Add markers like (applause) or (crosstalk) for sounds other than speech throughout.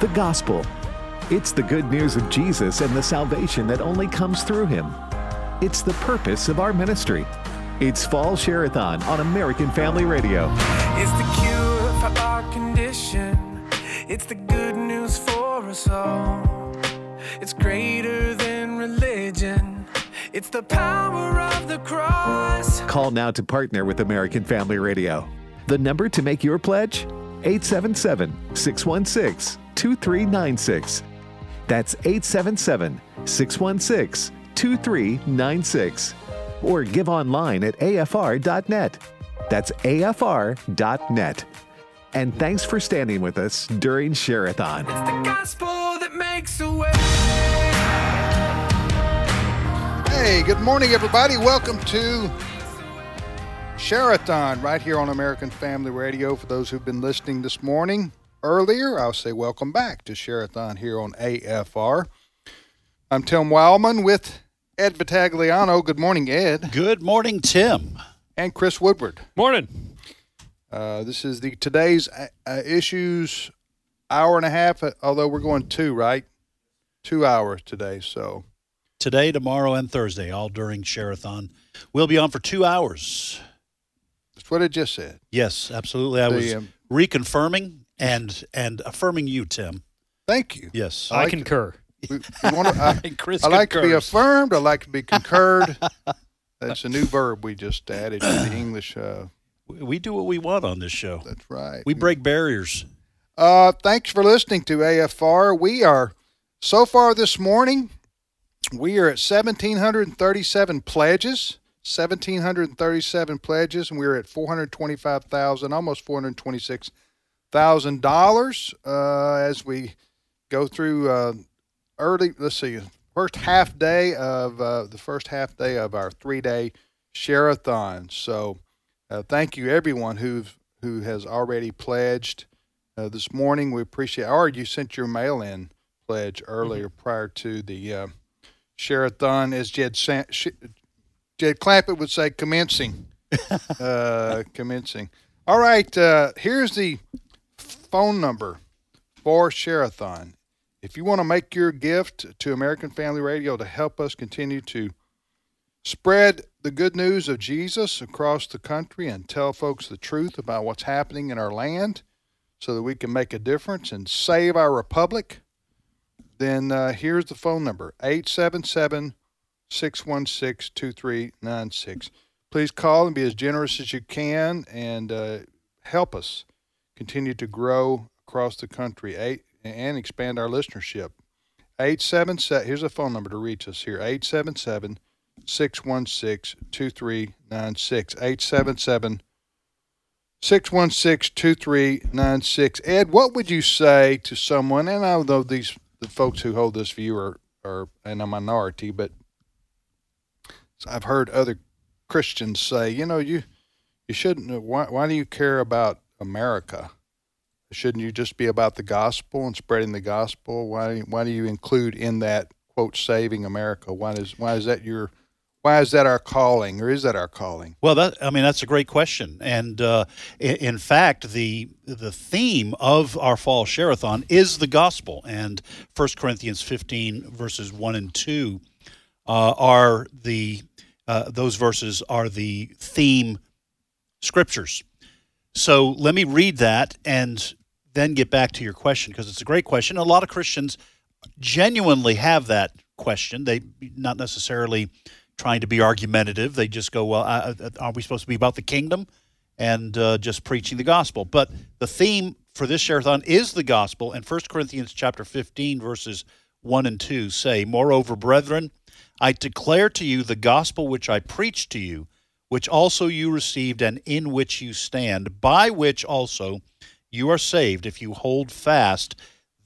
the gospel. It's the good news of Jesus and the salvation that only comes through him. It's the purpose of our ministry. It's Fall Share-a-thon on American Family Radio. It's the cure for our condition. It's the good news for us all. It's greater than religion. It's the power of the cross. Call now to partner with American Family Radio. The number to make your pledge? 877 616 2396. That's 877 616 2396. Or give online at afr.net. That's afr.net. And thanks for standing with us during Share-a-thon. It's the gospel that makes a way. Hey, good morning, everybody. Welcome to Share-a-thon right here on American Family Radio. For those who've been listening this morning earlier, I'll say welcome back to Share-a-thon here on AFR. I'm Tim Wildman with Ed Vitagliano. Good morning, Ed. Good morning, Tim. And Chris Woodward. Morning. Uh, this is the today's uh, uh, issues hour and a half, uh, although we're going two, right? Two hours today, so Today, tomorrow, and Thursday, all during Share-a-thon. We'll be on for two hours. That's what I just said. Yes, absolutely. I The, was um, reconfirming and and affirming you, Tim. Thank you. Yes. I, like concur. We, we wanna, (laughs) I, Chris I like to be affirmed. I like to be concurred. (laughs) That's a new verb we just added to the (clears throat) English. Uh, We do what we want on this show. that's right. We break barriers. Uh, thanks for listening to AFR. We are so far this morning. We are at 1,737 pledges. 1,737 pledges, and we're at 425,000, almost 426 thousand dollars. Uh, as we go through uh, early, let's see, first half day of uh, the first half day of our three day share-a-thon. So, uh, thank you everyone who who has already pledged uh, this morning. We appreciate. Or you sent your mail-in pledge earlier prior to the uh, share-a-thon, as Jed Sh- Jed Clampett would say, commencing. (laughs) uh, commencing. All right. Uh, here's the phone number for Share-a-thon. If you want to make your gift to American Family Radio to help us continue to spread the good news of Jesus across the country and tell folks the truth about what's happening in our land so that we can make a difference and save our republic, then uh, here's the phone number 877 616 2396. Please call and be as generous as you can and uh, help us continue to grow across the country and expand our listenership. 877, here's a phone number to reach us here 877 616 2396. 877 616 2396. Ed, what would you say to someone, and I know these the folks who hold this view are, are in a minority, but I've heard other Christians say, you know, you you shouldn't. Why, why do you care about America? Shouldn't you just be about the gospel and spreading the gospel? Why why do you include in that quote saving America? Why is why is that your why is that our calling, or is that our calling? Well, that I mean that's a great question, and uh, in, fact, the the theme of our fall share-a-thon is the gospel, and 1 Corinthians 15 verses one and two uh, are the uh, those verses are the theme scriptures. So let me read that and then get back to your question because it's a great question. A lot of Christians genuinely have that question. They not necessarily trying to be argumentative. They just go, "Well, are we supposed to be about the kingdom and uh, just preaching the gospel?" But the theme for this share-a-thon is the gospel, and 1 Corinthians chapter 15 verses 1 and 2 say, "Moreover, brethren, I declare to you the gospel which I preached to you, which also you received and in which you stand, by which also you are saved if you hold fast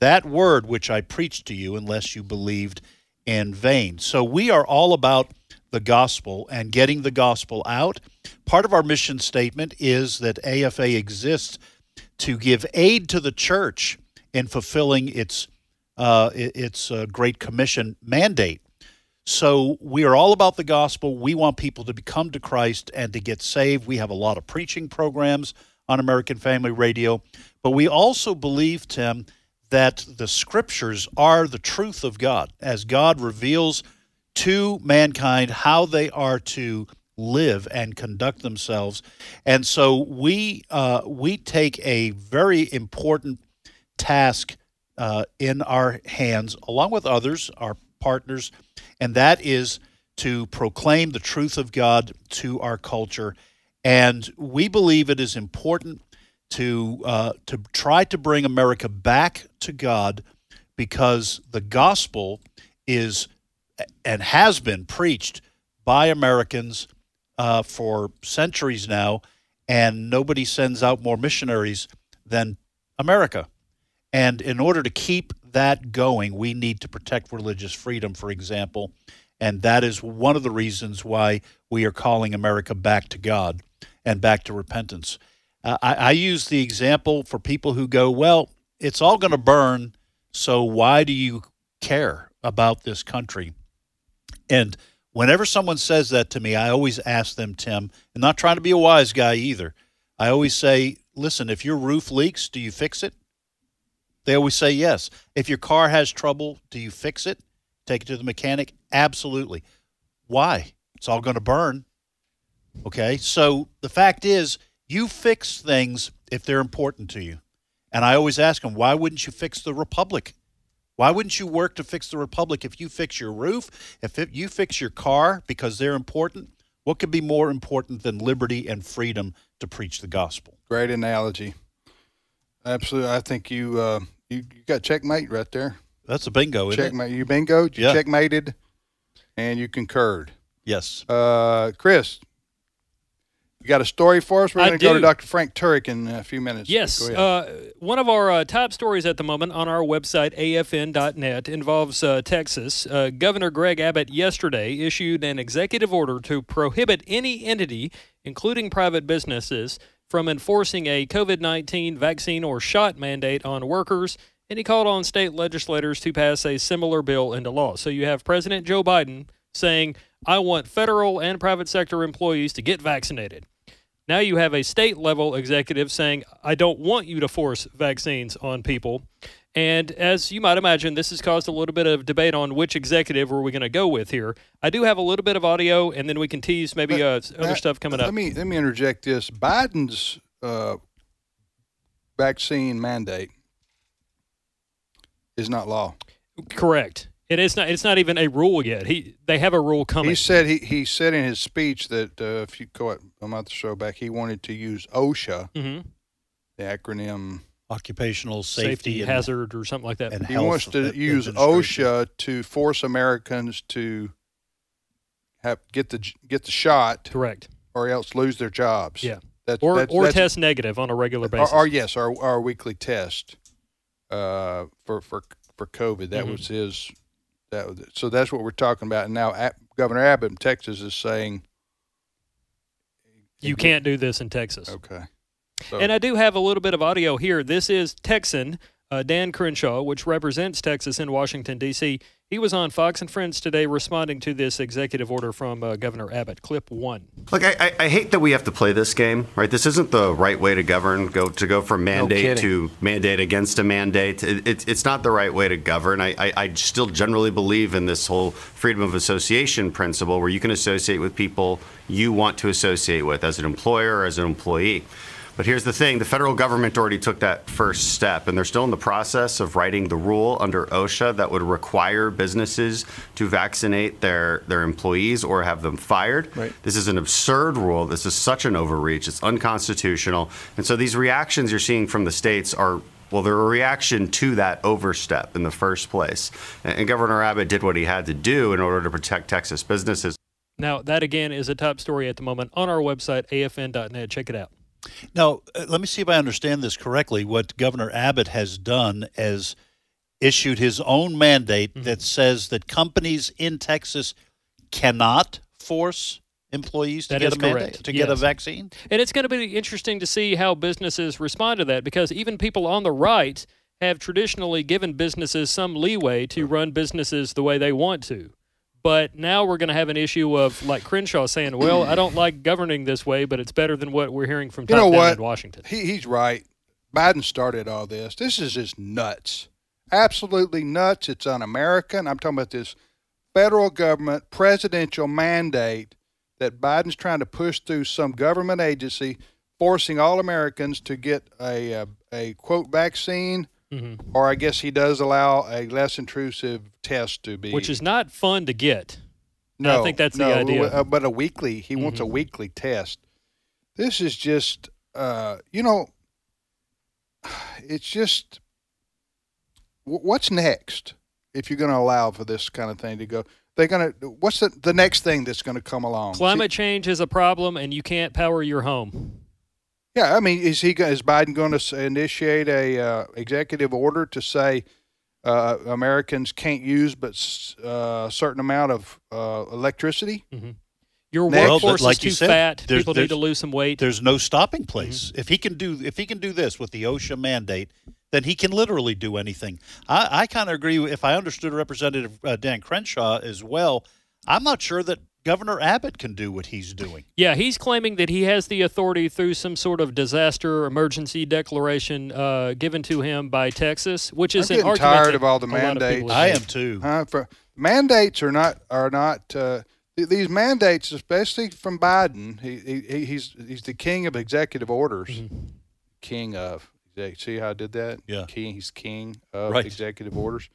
that word which I preached to you, unless you believed in vain. So we are all about the gospel and getting the gospel out. Part of our mission statement is that AFA exists to give aid to the church in fulfilling its uh, its uh, Great Commission mandate. So we are all about the gospel. We want people to become to Christ and to get saved. We have a lot of preaching programs on American Family Radio, but we also believe, Tim, that the scriptures are the truth of God, as God reveals to mankind how they are to live and conduct themselves. And so we uh, we take a very important task uh, in our hands, along with others, our partners, and that is to proclaim the truth of God to our culture. And we believe it is important to uh, to try to bring America back to God because the gospel is and has been preached by Americans uh, for centuries now, and nobody sends out more missionaries than America. And in order to keep that going, we need to protect religious freedom, for example. And that is one of the reasons why we are calling America back to God and back to repentance. Uh, I, I use the example for people who go, well, it's all going to burn, so why do you care about this country? And whenever someone says that to me, I always ask them, Tim, and not trying to be a wise guy either. I always say, listen, if your roof leaks, do you fix it? They always say yes. If your car has trouble, do you fix it? Take it to the mechanic? Absolutely. Why? It's all going to burn. Okay. So the fact is, you fix things if they're important to you. And I always ask them, why wouldn't you fix the Republic? Why wouldn't you work to fix the Republic if you fix your roof, if it, you fix your car because they're important? What could be more important than liberty and freedom to preach the gospel? Great analogy. Absolutely. I think you uh, you, you got checkmate right there. That's a bingo, isn't Checkmate. You bingoed. You Yeah. checkmated, and you concurred. it? Yes. Uh, Chris, you got a story for us? We're I going to go to do. Dr. Frank Turek in a few minutes. Yes. Go ahead. Uh, one of our uh, top stories at the moment on our website, afn.net, involves uh, Texas. Uh, Governor Greg Abbott yesterday issued an executive order to prohibit any entity, including private businesses, from enforcing a COVID 19 vaccine or shot mandate on workers. And he called on state legislators to pass a similar bill into law. So you have President Joe Biden saying, I want federal and private sector employees to get vaccinated. Now you have a state level executive saying, I don't want you to force vaccines on people. And as you might imagine, this has caused a little bit of debate on which executive are we going to go with here. I do have a little bit of audio, and then we can tease maybe uh, other stuff coming let up. me let me interject this. Biden's uh, vaccine mandate is not law. Correct. It is not. It's not even a rule yet. He they have a rule coming. He said he, he said in his speech that uh, if you go a month or so back, he wanted to use OSHA, hmm the acronym. Occupational safety, Safety, and, hazard or something like that. and He wants to ad- use. OSHA to force Americans to have get the get the shot, Correct. or else lose their jobs. Yeah. that's, Or that's, or that's, test negative on a regular basis. or yes, our our weekly test uh, for for for COVID. That Mhm. was his. That was, so that's what we're talking about. And now Ab- Governor Abbott in Texas is saying you can't do this in Texas. Okay. So, And I do have a little bit of audio here. This is Texan uh, Dan Crenshaw, which represents Texas in Washington, D.C. He was on Fox and Friends today responding to this executive order from uh, Governor Abbott. Clip one. Look, I, I, I hate that we have to play this game, right? This isn't the right way to govern. Go to go from mandate kidding. to mandate against a mandate. It, it, it's not the right way to govern. I, I, I still generally believe in this whole freedom of association principle, where you can associate with people you want to associate with as an employer or as an employee. But here's the thing the federal government already took that first step, and they're still in the process of writing the rule under OSHA that would require businesses to vaccinate their, their employees or have them fired. Right. This is an absurd rule. This is such an overreach. It's unconstitutional. And so these reactions you're seeing from the states are. Well, they're a reaction to that overstep in the first place. And and Governor Abbott did what he had to do in order to protect Texas businesses. Now, that again is a top story at the moment on our website, afn.net. Check it out. Now, uh, let me see if I understand this correctly. What Governor Abbott has done is issued his own mandate Mm-hmm. that says that companies in Texas cannot force employees to That get a mandate correct. to get a vaccine. And it's going to be interesting to see how businesses respond to that because even people on the right have traditionally given businesses some leeway to run businesses the way they want to. But now we're going to have an issue of like Crenshaw saying, "Well, I don't like governing this way, but it's better than what we're hearing from You top know down what? in Washington." he, he's right. Biden started all this. This is just nuts. absolutely nuts. It's un-American. I'm talking about this federal government presidential mandate that Biden's trying to push through some government agency, forcing all Americans to get a a, a quote vaccine, Mm-hmm. or I guess he does allow a less intrusive test to be, Which is not fun to get. no, I think that's the idea. Mm-hmm. uh, But a weekly, he wants a weekly test. This is just, uh, you know, (sighs) it's just, what's next if you're going to allow for this kind of thing to go? They're going to, what's the, the next thing that's going to come along? Climate change is a problem, and you can't power your home. Yeah, I mean, is he is Biden going to initiate a uh, executive order to say uh, Americans can't use but s- uh, a certain amount of uh, electricity? Your Next. Well, workforce like is you too said, fat. there's- People need to lose some weight. There's no stopping place. If he can do if he can do this with the OSHA mandate, then he can literally do anything. I, I kind of agree. If I understood Representative uh, Dan Crenshaw as well, I'm not sure that Governor Abbott can do what he's doing. Yeah, he's claiming that he has the authority through some sort of disaster emergency declaration uh, given to him by Texas, which is I'm an getting argument tired of all the a lot of people mandates. I made. am too. Huh? For mandates are not are not uh, th- these mandates, especially from Biden. He, he he's he's the king of executive orders. Mm-hmm. King of see how I did that? Yeah. king. He's king of Right. executive orders.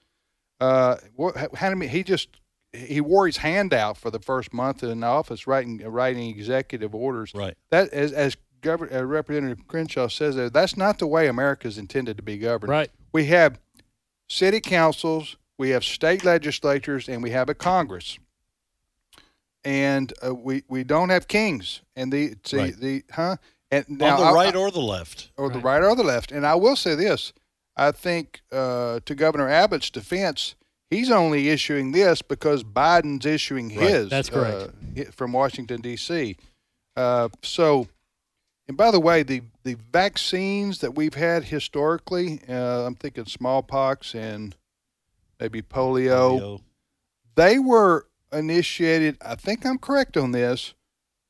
Uh, what? How, how many? He just he wore his hand out for the first month in office, writing writing executive orders. Right. That as as Governor uh, Representative Crenshaw says, there, that's not the way America's intended to be governed. Right. We have city councils, we have state legislatures, and we have a Congress. And uh, we we don't have kings. And the see Right. the huh and now On the right I- or the left. or the Right. right or the left. And I will say this: I think uh, to Governor Abbott's defense, he's only issuing this because Biden's issuing Right. his. That's correct. uh, from Washington D.C. Uh, so, and by the way, the the vaccines that we've had historically, uh, I'm thinking smallpox and maybe polio Polio. they were initiated. I think I'm correct on this,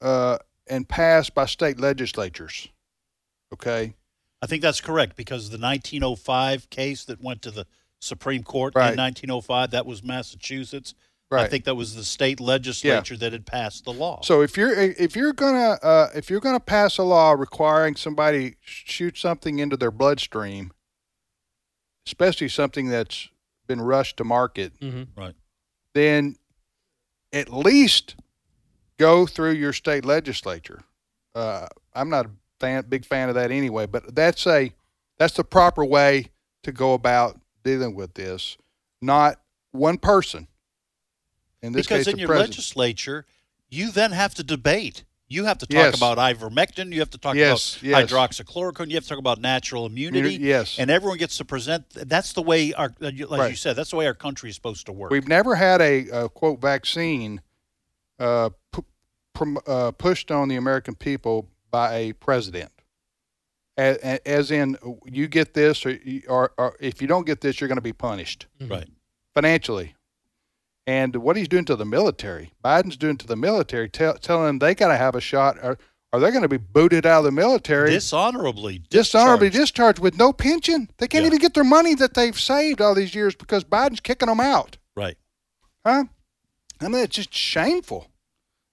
uh, and passed by state legislatures. Okay, I think that's correct because the 1905 case that went to the Supreme Court Right. in 1905, that was Massachusetts. right. I think that was the state legislature that had passed the law. so if you're if you're gonna uh, if you're gonna pass a law requiring somebody shoot something into their bloodstream, especially something that's been rushed to market, hmm right. then at least go through your state legislature. Uh, I'm not a fan, big fan of that anyway, but that's a that's the proper way to go about dealing with this. Not one person. In this because case, in your president. legislature, you then have to debate. You have to talk Yes. about ivermectin. You have to talk Yes, about yes. hydroxychloroquine. You have to talk about natural immunity. yes. And everyone gets to present. That's the way our, uh, you- like you said, that's the way our country is supposed to work. We've never had a, uh quote vaccine uh, prom- uh, pushed on the American people by a president. As, as in, you get this, or, or, or if you don't get this, you're going to be punished right. financially. And what he's doing to the military, Biden's doing to the military, tell, telling them they got to have a shot, or, or they're going to be booted out of the military, Dishonorably. dishonorably discharged. discharged with no pension. They can't Yeah. even get their money that they've saved all these years because Biden's kicking them out. Right. Huh? I mean, it's just shameful.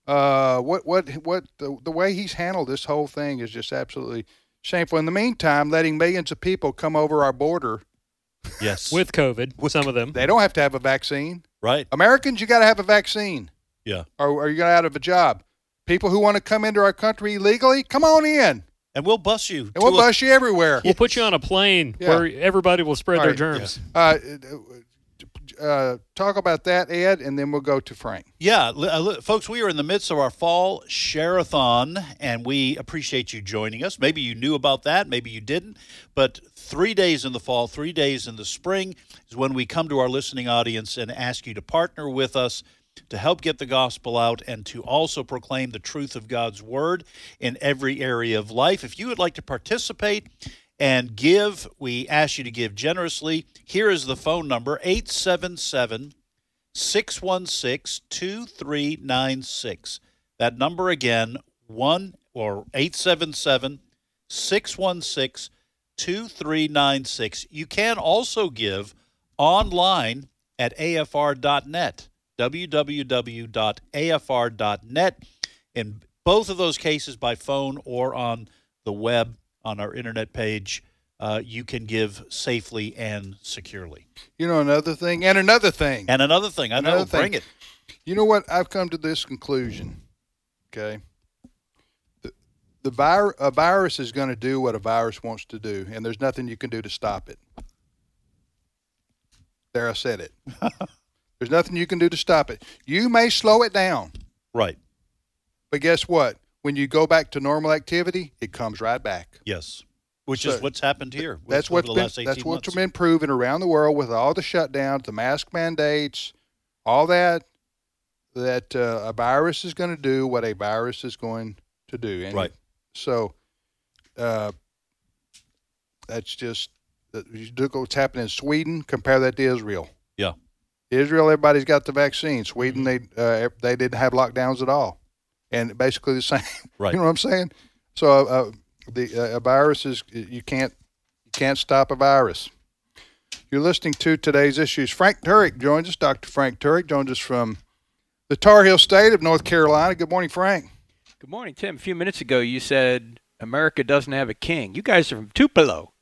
Uh, what what what the, the way he's handled this whole thing is just absolutely shameful. In the meantime, letting millions of people come over our border, Yes. (laughs) With COVID, with, some of them. they don't have to have a vaccine. right. Americans, you got to have a vaccine, Yeah. or, or you're out of a job. People who want to come into our country illegally, come on in, And we'll bus you. and we'll a- bus you everywhere. We'll put you on a plane Yeah. where everybody will spread their Right. germs. Uh, uh, talk about that, Ed, and then we'll go to Frank. Yeah, uh, folks, we are in the midst of our fall share-a-thon, and we appreciate you joining us. Maybe you knew about that, maybe you didn't, but three days in the fall, three days in the spring is when we come to our listening audience and ask you to partner with us to help get the gospel out and to also proclaim the truth of God's word in every area of life. If you would like to participate and give, we ask you to give generously. Here is the phone number 877 616 2396. That number again, 1 or 877 616 2396. You can also give online at afr.net, www.afr.net. In both of those cases, by phone or on the web on our internet page, uh, you can give safely and securely. You know another thing, and another thing. And another thing, I know, Another thing. bring it. You know what? I've come to this conclusion. Okay. The, the vir- a virus is going to do what a virus wants to do, and there's nothing you can do to stop it. There, I said it. (laughs) there's nothing you can do to stop it. You may slow it down, Right. but guess what? When you go back to normal activity, it comes right back. Yes. Which So, is what's happened here. That's what's been that's what's been proven around the world with all the shutdowns, the mask mandates, all that. That uh, a virus is going to do what a virus is going to do. And Right. So, uh, that's just that- you look at what's happening in Sweden. Compare that to Israel. Yeah. Israel, everybody's got the vaccine. Sweden, they uh, they didn't have lockdowns at all, and basically the (laughs) same. Right. You know what I'm saying? So uh, the uh, a virus is you can't you can't stop a virus. You're listening to today's issues. Frank Turek joins us. Dr. Frank Turek joins us from the Tar Heel State of North Carolina. Good morning, Frank. Good morning, Tim. A few minutes ago, you said America doesn't have a king. You guys are from Tupelo.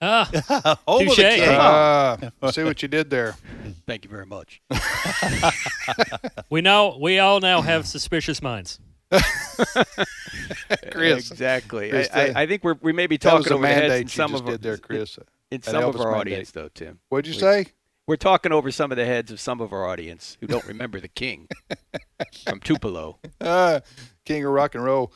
Ah, (laughs) Home of the Touche. king. Uh, see what you did there. (laughs) Thank you very much. (laughs) we know we all now have suspicious minds. Chris. exactly. Chris, I, I, I think we're, we may be talking over heads in some of our, did there, Chris. in some of our mandate. audience, though, Tim. What'd you We- say? We're talking over some of the heads of some of our audience who don't remember the king from Tupelo. Uh, King of Rock and Roll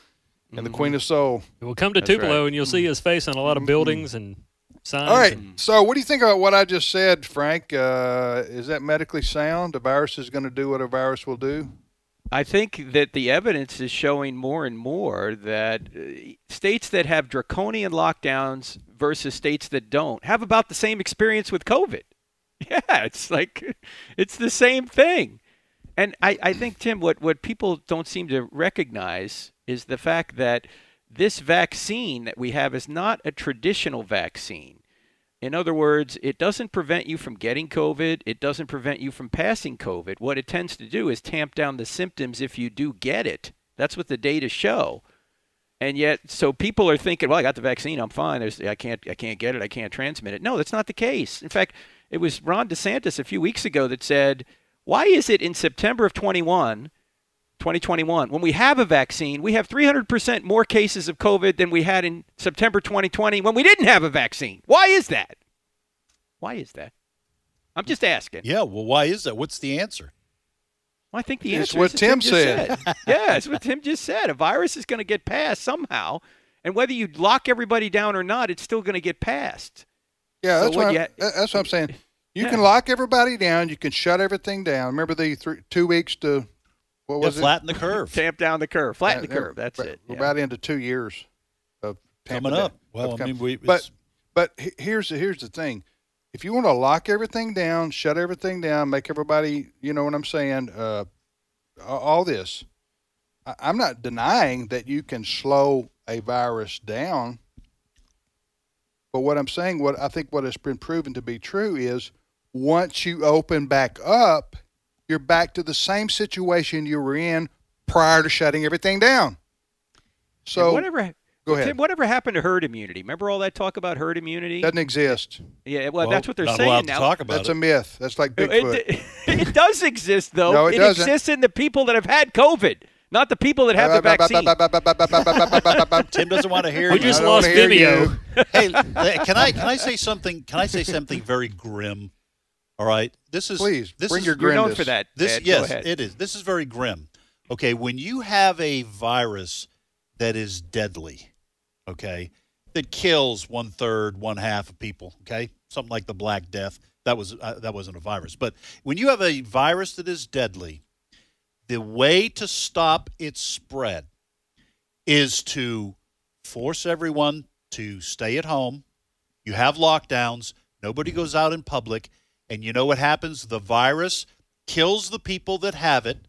and the Mm-hmm. Queen of Soul. We'll come to That's Tupelo right. and you'll see his face on a lot of buildings and signs. All right. and- So, what do you think about what I just said, Frank? Uh, is that medically sound? A virus is going to do what a virus will do. I think that the evidence is showing more and more that uh, states that have draconian lockdowns versus states that don't have about the same experience with COVID. (laughs) Yeah, it's like it's the same thing. And I, I think, Tim, what, what people don't seem to recognize is the fact that this vaccine that we have is not a traditional vaccine. In other words, it doesn't prevent you from getting COVID. It doesn't prevent you from passing COVID. What it tends to do is tamp down the symptoms if you do get it. That's what the data show. And yet, so people are thinking, "Well, I got the vaccine. I'm fine. There's, I can't, I can't get it. I can't transmit it." No, that's not the case. In fact, it was Ron DeSantis a few weeks ago that said, "Why is it in September of 21, 2021, when we have a vaccine, we have 300% more cases of COVID than we had in September 2020 when we didn't have a vaccine? Why is that? Why is that? I'm just asking. Yeah, well, why is that? What's the answer? Well, I think the It's answer what is what Tim just said. (laughs) yeah, it's what Tim just said. A virus is going to get passed somehow, and whether you lock everybody down or not, it's still going to get passed. Yeah, So that's what what, I'm, ha- that's what I'm saying. You Yeah. can lock everybody down. You can shut everything down. Remember the three, two weeks to what Yeah, was it? flatten the curve. Tamp down the curve, flatten the curve. That's we're- it. We're about into two years of tamping Coming up. down- Well, of I com- mean, we. but but here's the, here's the thing. If you want to lock everything down, shut everything down, make everybody, you know what I'm saying, uh, all this, I, I'm not denying that you can slow a virus down. But what I'm saying, what I think what has been proven to be true is once you open back up, you're back to the same situation you were in prior to shutting everything down. And So whatever. go ahead. Tim, whatever happened to herd immunity? Remember all that talk about herd immunity? doesn't exist. yeah, well, well, that's what they're not saying now. to talk about That's it. a myth. That's like Bigfoot. It, (laughs) it does exist, though. No, it doesn't. exists in the people that have had COVID, not the people that have the vaccine. Tim doesn't want to hear We you. just lost hear Vimeo. hey, can I can I say something? Can I say something very grim? All right, this is Please, This bring is, your You're known for that. This Ed. Yes, it is. This is very grim. Okay, when you have a virus that is deadly, okay, that kills one third, one half of people, okay, something like the Black Death. That was uh, that wasn't a virus, but when you have a virus that is deadly, the way to stop its spread is to force everyone to stay at home. You have lockdowns. Nobody goes out in public. And you know what happens? The virus kills the people that have it.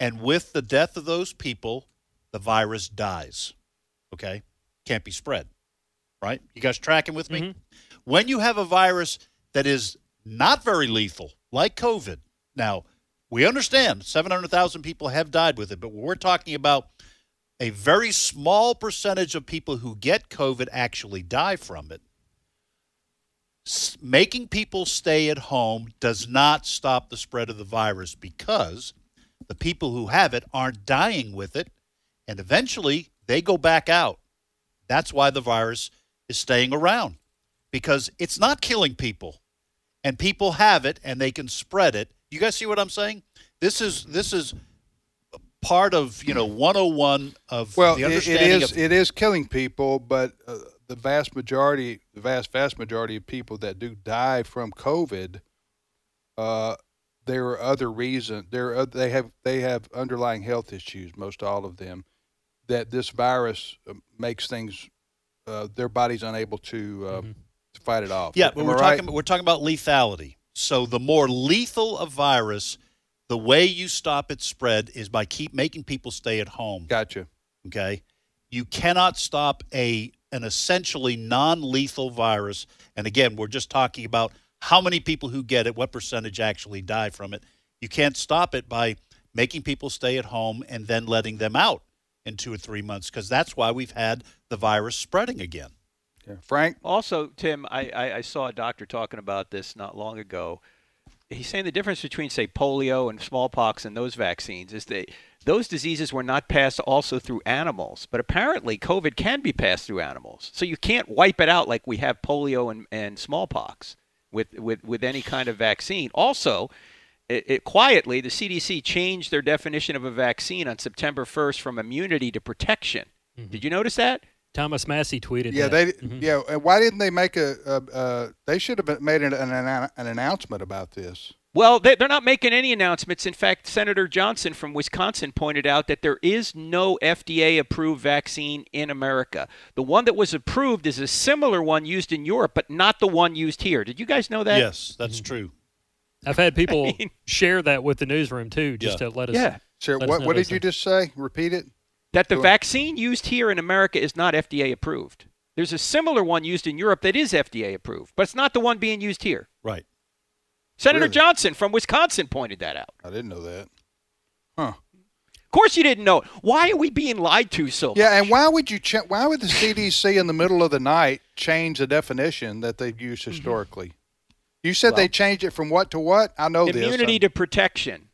And with the death of those people, the virus dies. Okay? Can't be spread. Right? You guys tracking with me? Mm-hmm. When you have a virus that is not very lethal, like COVID. Now, we understand 700,000 people have died with it, but we're talking about a very small percentage of people who get COVID actually die from it. Making people stay at home does not stop the spread of the virus because the people who have it aren't dying with it, and eventually they go back out. That's why the virus is staying around because it's not killing people, and people have it and they can spread it. You guys see what I'm saying? This is this is part of you know 101 of Well, the it, is of it is killing people, but uh, the vast majority, the vast vast majority of people that do die from COVID, uh, there are other reasons. There are, they have they have underlying health issues. Most all of them, that this virus uh, makes things, uh, their body's unable to uh, to fight it off. Yeah, but we're right? talking we're talking about lethality. So the more lethal a virus, the way you stop its spread is by keep making people stay at home. Gotcha. Okay, you cannot stop a an essentially non-lethal virus. And again, we're just talking about how many people who get it, what percentage actually die from it. You can't stop it by making people stay at home and then letting them out in two or three months because that's why we've had the virus spreading again. Yeah. Frank. Also, Tim, I, I, I saw a doctor talking about this not long ago. He's saying the difference between, say, polio and smallpox and those vaccines is that those diseases were not passed also through animals, but apparently COVID can be passed through animals. So you can't wipe it out like we have polio and, and smallpox with, with, with any kind of vaccine. Also, it, it, quietly, the CDC changed their definition of a vaccine on September 1st from immunity to protection. Mm-hmm. Did you notice that? Thomas Massie tweeted Yeah, that. they mm-hmm. yeah. and Why didn't they make a? a, a they should have made an, an, an announcement about this. Well, they- they're not making any announcements. In fact, Senator Johnson from Wisconsin pointed out that there is no FDA approved vaccine in America. The one that was approved is a similar one used in Europe, but not the one used here. Did you guys know that? yes, that's mm-hmm. true. I've had people (laughs) mean- share that with the newsroom too, just Yeah. to let us. Yeah. Sure. Let us What know what did you things. just say? Repeat it. That the Sure. vaccine used here in America is not FDA approved. There's a similar one used in Europe that is FDA approved, but it's not the one being used here. Right. Senator Really? Johnson from Wisconsin pointed that out. I didn't know that. Huh. Of course, you didn't know. it. Why are we being lied to so much? Yeah, and why would you? Ch- why would the CDC in the middle of the night change the definition that they've used historically? You said they Mm-hmm. Changed it from what to what? I know this. immunity to protection.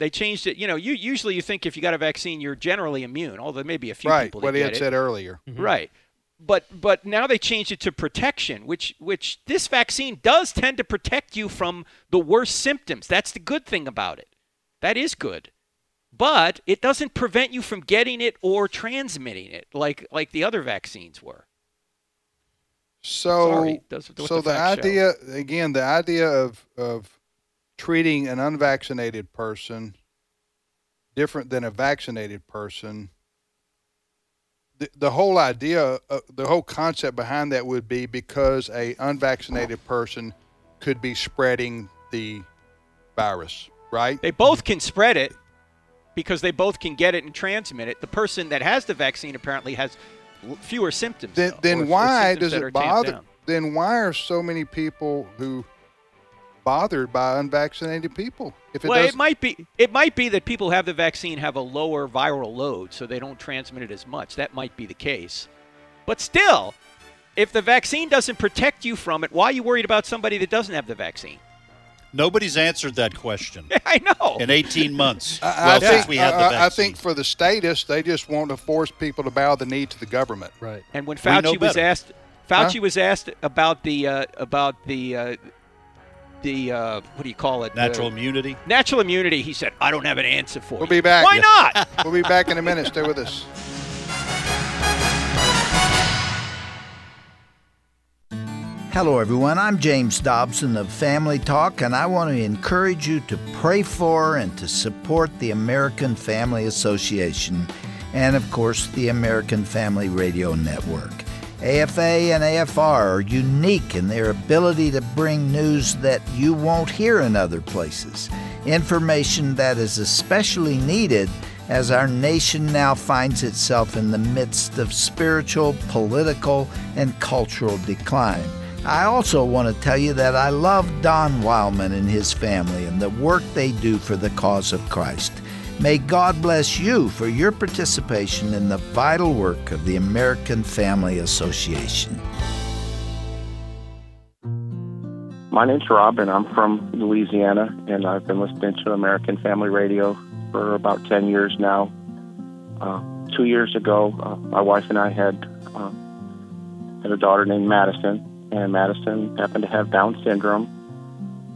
They changed it. You know, you usually you think if you got a vaccine, you're generally immune. Although maybe a few right. people What that he had it. said earlier. Mm-hmm. Right. But but now they changed it to protection, which which this vaccine does tend to protect you from the worst symptoms. That's the good thing about it. That is good. But it doesn't prevent you from getting it or transmitting it like like the other vaccines were. So, Sorry, that's so the the, facts show. idea again, the idea of of treating an unvaccinated person different than a vaccinated person. The, the whole idea, uh, the whole concept behind that would be because a unvaccinated person could be spreading the virus, right? They both can spread it because they both can get it and transmit it. The person that has the vaccine apparently has fewer symptoms. Then, though, then or why symptoms does it bother? Then why are so many people who bothered by unvaccinated people? If it well, does, it might be it might be that people who have the vaccine have a lower viral load, so they don't transmit it as much. That might be the case. But still, if the vaccine doesn't protect you from it, why are you worried about somebody that doesn't have the vaccine? Nobody's answered that question (laughs) I know. in 18 months. I, I think since we had the I- I, think for the status, they just want to force people to bow the knee to the government. Right. And when Fauci was asked, Fauci Huh? was asked about the uh, about the uh, the uh, what do you call it? natural The immunity. natural immunity. He said, "I don't have an answer for We'll you." be back. Why Yeah. not? (laughs) We'll be back in a minute. Stay with us. Hello, everyone. I'm James Dobson of Family Talk, and I want to encourage you to pray for and to support the American Family Association and, of course, the American Family Radio Network. AFA and AFR are unique in their ability to bring news that you won't hear in other places, information that is especially needed as our nation now finds itself in the midst of spiritual, political, and cultural decline. I also want to tell you that I love Don Wildman and his family and the work they do for the cause of Christ. May God bless you for your participation in the vital work of the American Family Association. My name's Rob, and I'm from Louisiana, and I've been listening to American Family Radio for about 10 years now. Uh, two years ago, uh, my wife and I had uh, had a daughter named Madison, and Madison happened to have Down syndrome,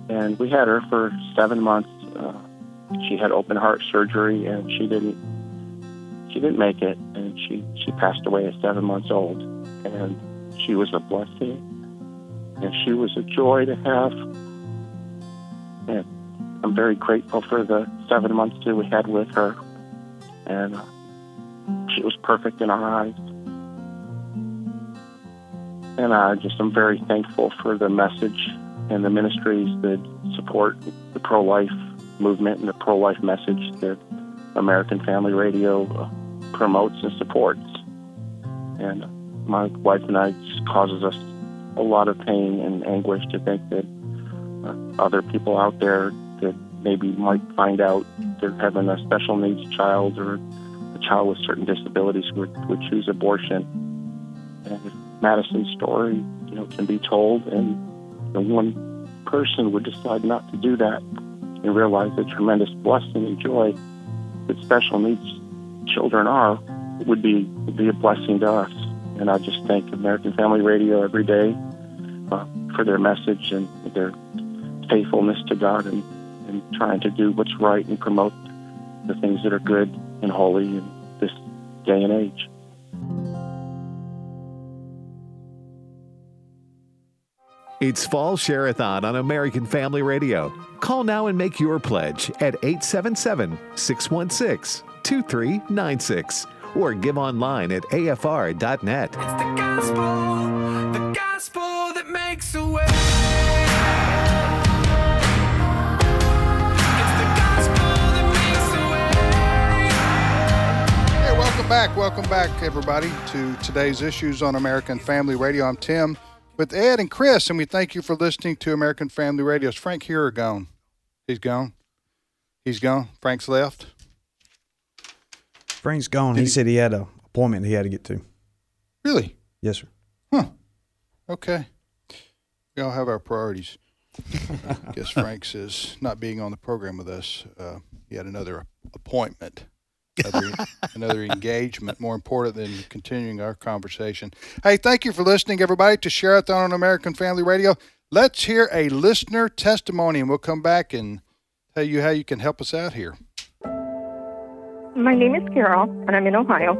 and we had her for seven months. Uh, she had open heart surgery, and she didn't she didn't make it, and she she passed away at seven months old, and she was a blessing, and she was a joy to have, and I'm very grateful for the seven months that we had with her, and uh, she was perfect in our eyes. And I just am very thankful for the message and the ministries that support the pro life movement and the pro life message that American Family Radio uh, promotes and supports. And my wife and I just causes us a lot of pain and anguish to think that uh, other people out there that maybe might find out they're having a special needs child or a child with certain disabilities would, would choose abortion. And Madison's story, you know, can be told, and the one person would decide not to do that and realize the tremendous blessing and joy that special needs children are, would be would be a blessing to us. And I just thank American Family Radio every day uh, for their message and their faithfulness to God and, and trying to do what's right and promote the things that are good and holy in this day and age. It's Fall Share-a-thon on American Family Radio. Call now and make your pledge at 877 616 2396 or give online at afr.net. It's the gospel, the gospel that makes a way. The gospel that makes a way. Hey, welcome back. Welcome back, everybody, to today's issues on American Family Radio. I'm Tim with Ed and Chris, and we thank you for listening to American Family Radio. Is Frank here or gone? He's gone. He's gone. Frank's left. Frank's gone. He said he had a appointment he had to get to. Really? Yes, sir. Huh. Okay. We all have our priorities. (laughs) I guess Frank says not being on the program with us. Uh, he had another appointment, another, another engagement, more important than continuing our conversation. Hey, thank you for listening, everybody, to Share-a-thon on American Family Radio. Let's hear a listener testimony, and we'll come back and tell you how you can help us out here. My name is Carol, and I'm in Ohio.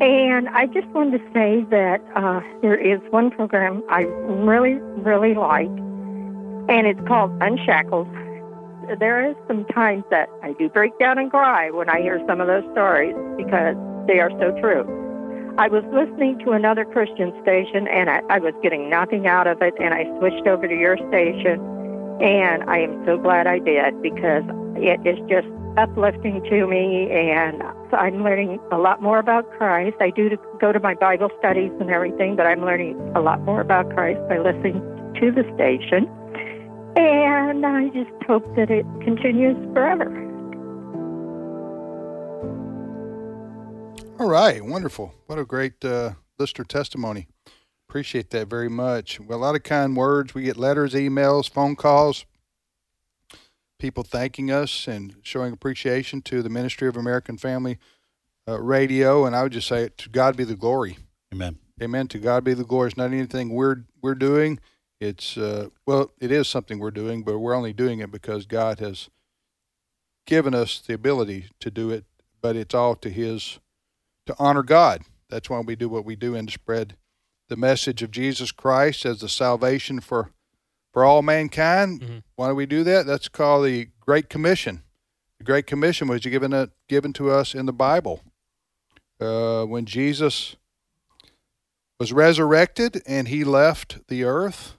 And I just wanted to say that uh, there is one program I really, really like, and it's called Unshackled. There is some times that I do break down and cry when I hear some of those stories because they are so true. I was listening to another Christian station, and I, I was getting nothing out of it, and I switched over to your station, and I am so glad I did because it is just uplifting to me and I'm learning a lot more about Christ. I do go to my Bible studies and everything, but I'm learning a lot more about Christ by listening to the station. And I just hope that it continues forever. All right, wonderful. What a great uh, listener testimony. Appreciate that very much. Well, a lot of kind words. We get letters, emails, phone calls, people thanking us and showing appreciation to the Ministry of American Family uh, Radio. And I would just say, to God be the glory. Amen. Amen. To God be the glory. It's not anything we're we're doing. It's uh, well, it is something we're doing, but we're only doing it because God has given us the ability to do it. But it's all to His to honor God. That's why we do what we do and to spread the message of Jesus Christ as the salvation for for all mankind. Why do we do that? That's called the Great Commission. The Great Commission was given uh, given to us in the Bible uh, when Jesus was resurrected and he left the earth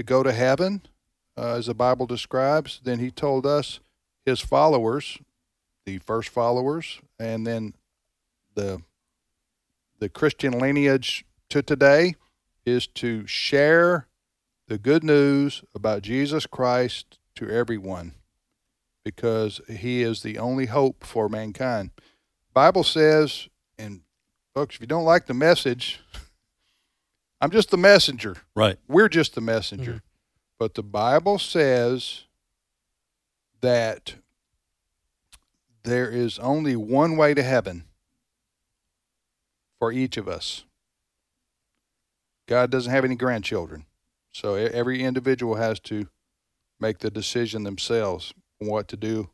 to go to heaven, uh, as the Bible describes. Then he told us, his followers, the first followers, and then the the Christian lineage to today, is to share the good news about Jesus Christ to everyone because he is the only hope for mankind. Bible says, and folks, if you don't like the message, (laughs) I'm just the messenger. Right. We're just the messenger. Mm-hmm. But the Bible says that there is only one way to heaven for each of us. God doesn't have any grandchildren. So every individual has to make the decision themselves on what to do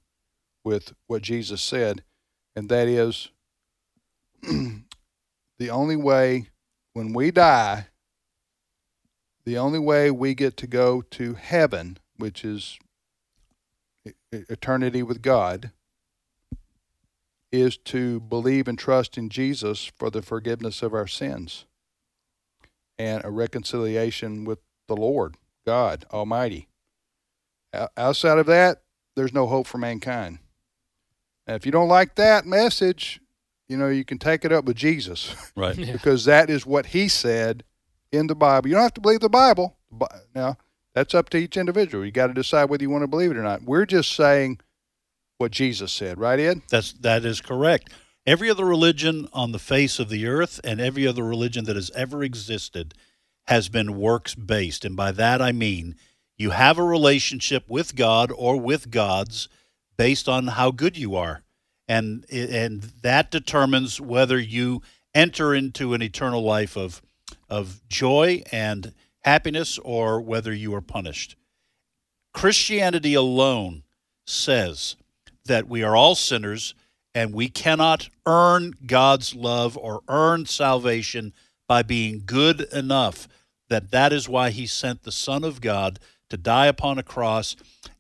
with what Jesus said. And that is (clears throat) the only way when we die, the only way we get to go to heaven, which is eternity with God, is to believe and trust in Jesus for the forgiveness of our sins and a reconciliation with the Lord, God Almighty. Outside of that, there's no hope for mankind. And if you don't like that message, you know, you can take it up with Jesus Right. (laughs) because that is what he said in the Bible. You don't have to believe the Bible. Bi- Now, that's up to each individual. You got to decide whether you want to believe it or not. We're just saying what Jesus said, right, Ed? That's that is correct. Every other religion on the face of the earth and every other religion that has ever existed has been works based. And by that I mean you have a relationship with God or with gods based on how good you are. And and that determines whether you enter into an eternal life of of joy and happiness or whether you are punished. Christianity alone says that we are all sinners and we cannot earn God's love or earn salvation by being good enough that that is why he sent the son of God to die upon a cross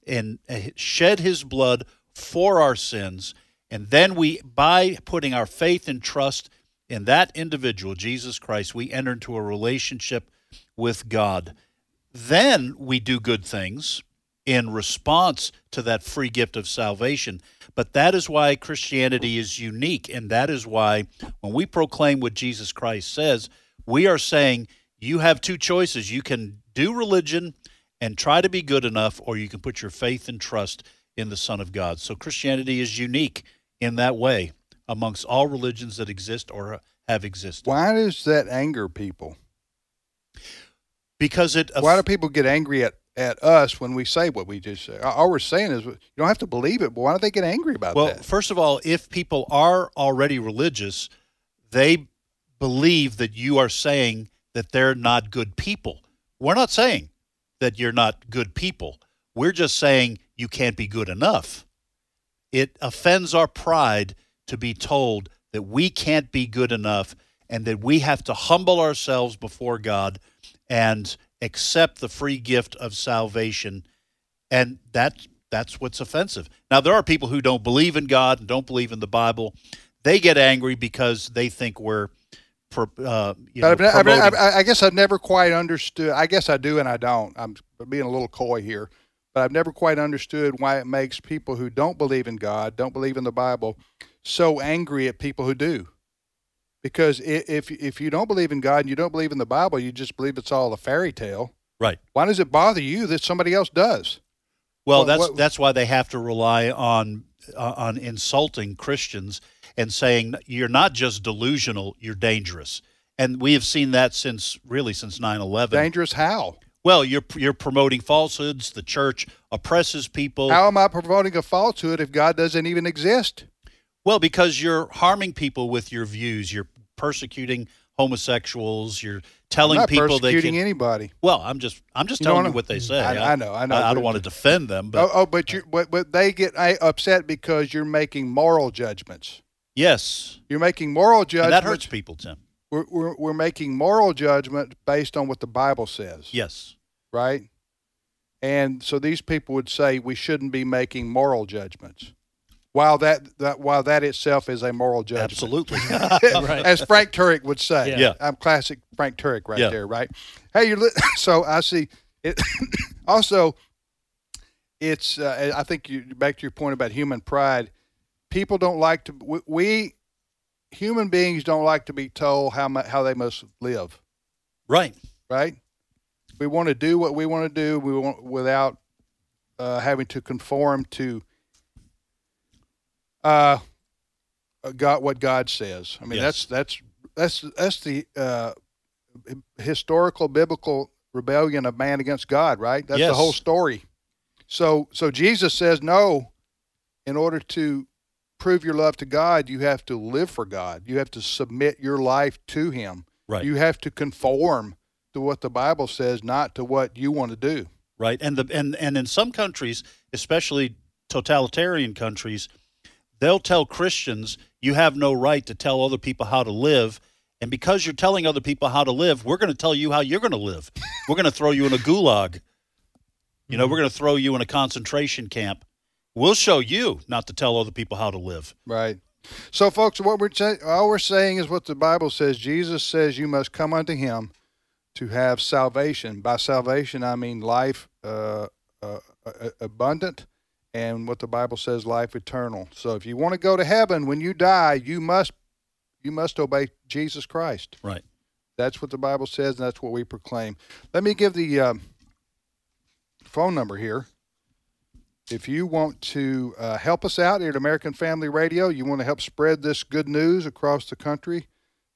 and uh, shed his blood for our sins and then we by putting our faith and trust in that individual Jesus Christ we enter into a relationship with God then we do good things in response to that free gift of salvation. But that is why Christianity is unique. And that is why when we proclaim what Jesus Christ says, we are saying you have two choices. You can do religion and try to be good enough, or you can put your faith and trust in the Son of God. So Christianity is unique in that way amongst all religions that exist or have existed. Why does that anger people? Because it Why do people get angry at, at us when we say what we just say. All we're saying is you don't have to believe it, but why don't they get angry about it? well, that? first of all, if people are already religious, they believe that you are saying that they're not good people. We're not saying that you're not good people. We're just saying you can't be good enough. It offends our pride to be told that we can't be good enough and that we have to humble ourselves before God and accept the free gift of salvation and that that's what's offensive. Now there are people who don't believe in God and don't believe in the Bible. They get angry because they think we're, pro, uh, you know, But I've, I've, I guess I've never quite understood. I guess I do and I don't. I'm being a little coy here, but I've never quite understood why it makes people who don't believe in God, don't believe in the Bible, so angry at people who do. Because if if you don't believe in God and you don't believe in the Bible, you just believe it's all a fairy tale. right. Why does it bother you that somebody else does? Well, What- that's what- that's why they have to rely on uh, on insulting Christians and saying you're not just delusional, you're dangerous. And we have seen that since really since 9/11. Dangerous how? Well, you're you're promoting falsehoods. The church oppresses people. How am I promoting a falsehood if God doesn't even exist? Well, because you're harming people with your views. You're persecuting homosexuals. You're telling I'm not people they persecuting can. anybody. Well, I'm just I'm just You telling you what they say. I- I know, I know, I, but- don't want to defend them, but oh, oh, but you but, but they get upset because you're making moral judgments. yes, You're making moral and judgments. that hurts people, Tim. We're, we're, we're making moral judgment based on what the Bible says, Yes, right? And so these people would say we shouldn't be making moral judgments, while that, that while that itself is a moral judgment. absolutely. (laughs) (laughs) as Frank Turek would say. Yeah. Yeah. I'm classic Frank Turek right Yeah. there, right? Hey, you're li- (laughs) so I see it. (coughs) also, it's uh, I think you back to your point about human pride. People don't like to we, we human beings don't like to be told how mu- how they must live. right. right? We want to do what we want to do. We want without uh, having to conform to uh, God what God says. I mean, Yes. that's that's that's that's the uh, historical biblical rebellion of man against God, right? That's the whole story. So so Jesus says no. In order to prove your love to God, you have to live for God. You have to submit your life to Him. Right. You have to conform to what the Bible says, not to what you want to do. right? And the and and in some countries, especially totalitarian countries, they'll tell Christians you have no right to tell other people how to live. And because you're telling other people how to live, we're going to tell you how you're going to live. We're going to throw you in a gulag. You know, we're going to throw you in a concentration camp. We'll show you not to tell other people how to live. Right. So, folks, what we're all we're saying is what the Bible says. Jesus says you must come unto Him to have salvation. By salvation, I mean life uh, uh, uh, abundant, and what the Bible says, life eternal. So, if you want to go to heaven when you die, you must you must obey Jesus Christ. Right. That's what the Bible says, and that's what we proclaim. Let me give the um, phone number here. If you want to uh, help us out here at American Family Radio, you want to help spread this good news across the country,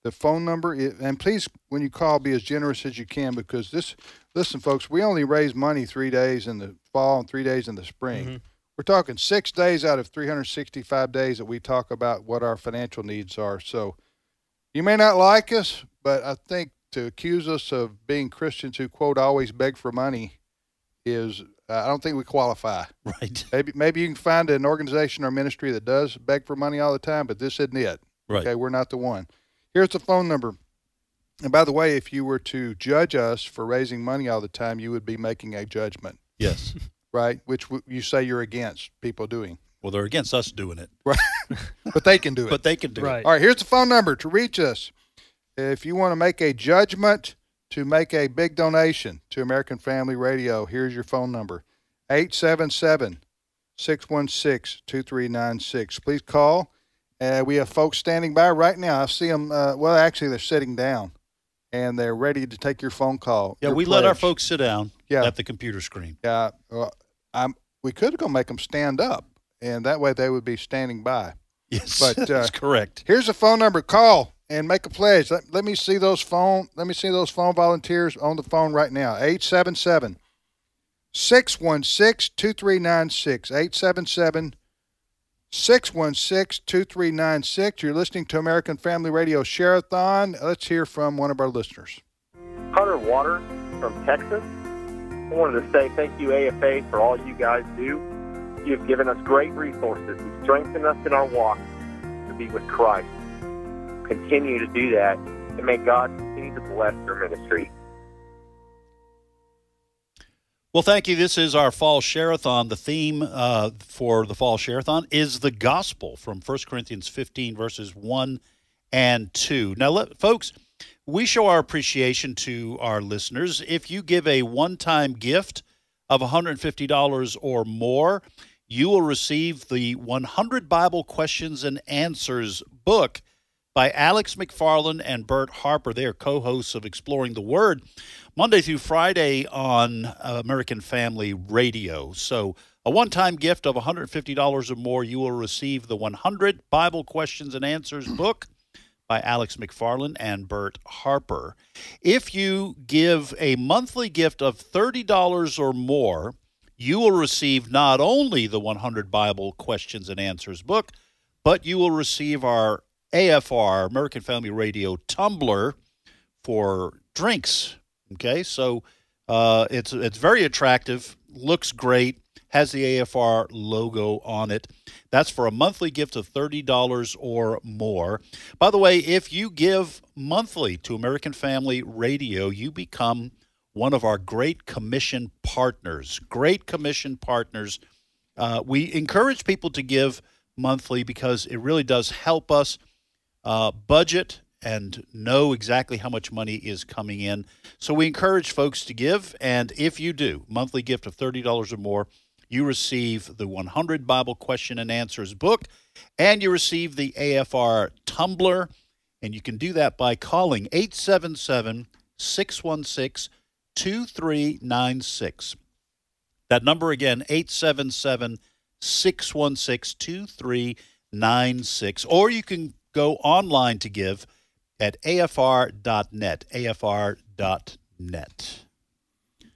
the phone number, is, and please, when you call, be as generous as you can because this, listen, folks, we only raise money three days in the fall and three days in the spring. We're talking six days out of 365 days that we talk about what our financial needs are. So you may not like us, but I think to accuse us of being Christians who, quote, always beg for money is, uh, I don't think we qualify. (laughs) Right. Maybe maybe you can find an organization or ministry that does beg for money all the time, but this isn't it. Right. Okay, we're not the one. Here's the phone number. And by the way, if you were to judge us for raising money all the time, you would be making a judgment, Yes. (laughs) right? Which w- you say you're against people doing. Well, they're against us doing it, Right. (laughs) but they can do it. but they can do Right. it. All right, here's the phone number to reach us. If you want to make a judgment to make a big donation to American Family Radio, here's your phone number 877 616 2396. Please call. Uh, we have folks standing by right now. I see them, uh, well, actually, they're sitting down and they're ready to take your phone call. Yeah, we let our folks sit down Yeah. at the computer screen. Yeah, well, I'm, we could go make them stand up, and that way they would be standing by. Yes, But, (laughs) uh, that's correct. Here's a phone number. Call and make a pledge. Let, let me see those phone. Let me see those phone volunteers on the phone right now. 877 616 2396. 877 616 2396. You're listening to American Family Radio Share-a-thon. Let's hear from one of our listeners. Hunter Water from Texas. I wanted to say thank you, AFA, for all you guys do. You've given us great resources. You strengthen us in our walk to be with Christ. Continue to do that, and may God continue to bless your ministry. Well, thank you. This is our fall share-a-thon. The theme uh, for the fall share-a-thon is the gospel from 1 Corinthians 15, verses 1 and 2. Now, let, folks, we show our appreciation to our listeners. If you give a one-time gift of $150 or more, you will receive the 100 Bible Questions and Answers book by Alex McFarland and Bert Harper. They are co hosts of Exploring the Word Monday through Friday on uh, American Family Radio. So, a one time gift of $150 or more, you will receive the 100 Bible Questions and Answers (clears throat) book by Alex McFarland and Bert Harper. If you give a monthly gift of $30 or more, you will receive not only the 100 Bible Questions and Answers book, but you will receive our AFR, American Family Radio tumbler for drinks. Okay, so uh, it's it's very attractive, looks great, has the AFR logo on it. That's for a monthly gift of thirty dollars or more. By the way, if you give monthly to American Family Radio, you become one of our Great Commission partners. Great Commission partners. Uh, we encourage people to give monthly because it really does help us uh, budget and know exactly how much money is coming in. So we encourage folks to give, and if you do, monthly gift of $30 or more, you receive the 100 Bible Question and Answers book, and you receive the AFR Tumbler, and you can do that by calling 877 616 2396. That number again, 877 616 2396. Or you can go online to give at afr.net. afr.net.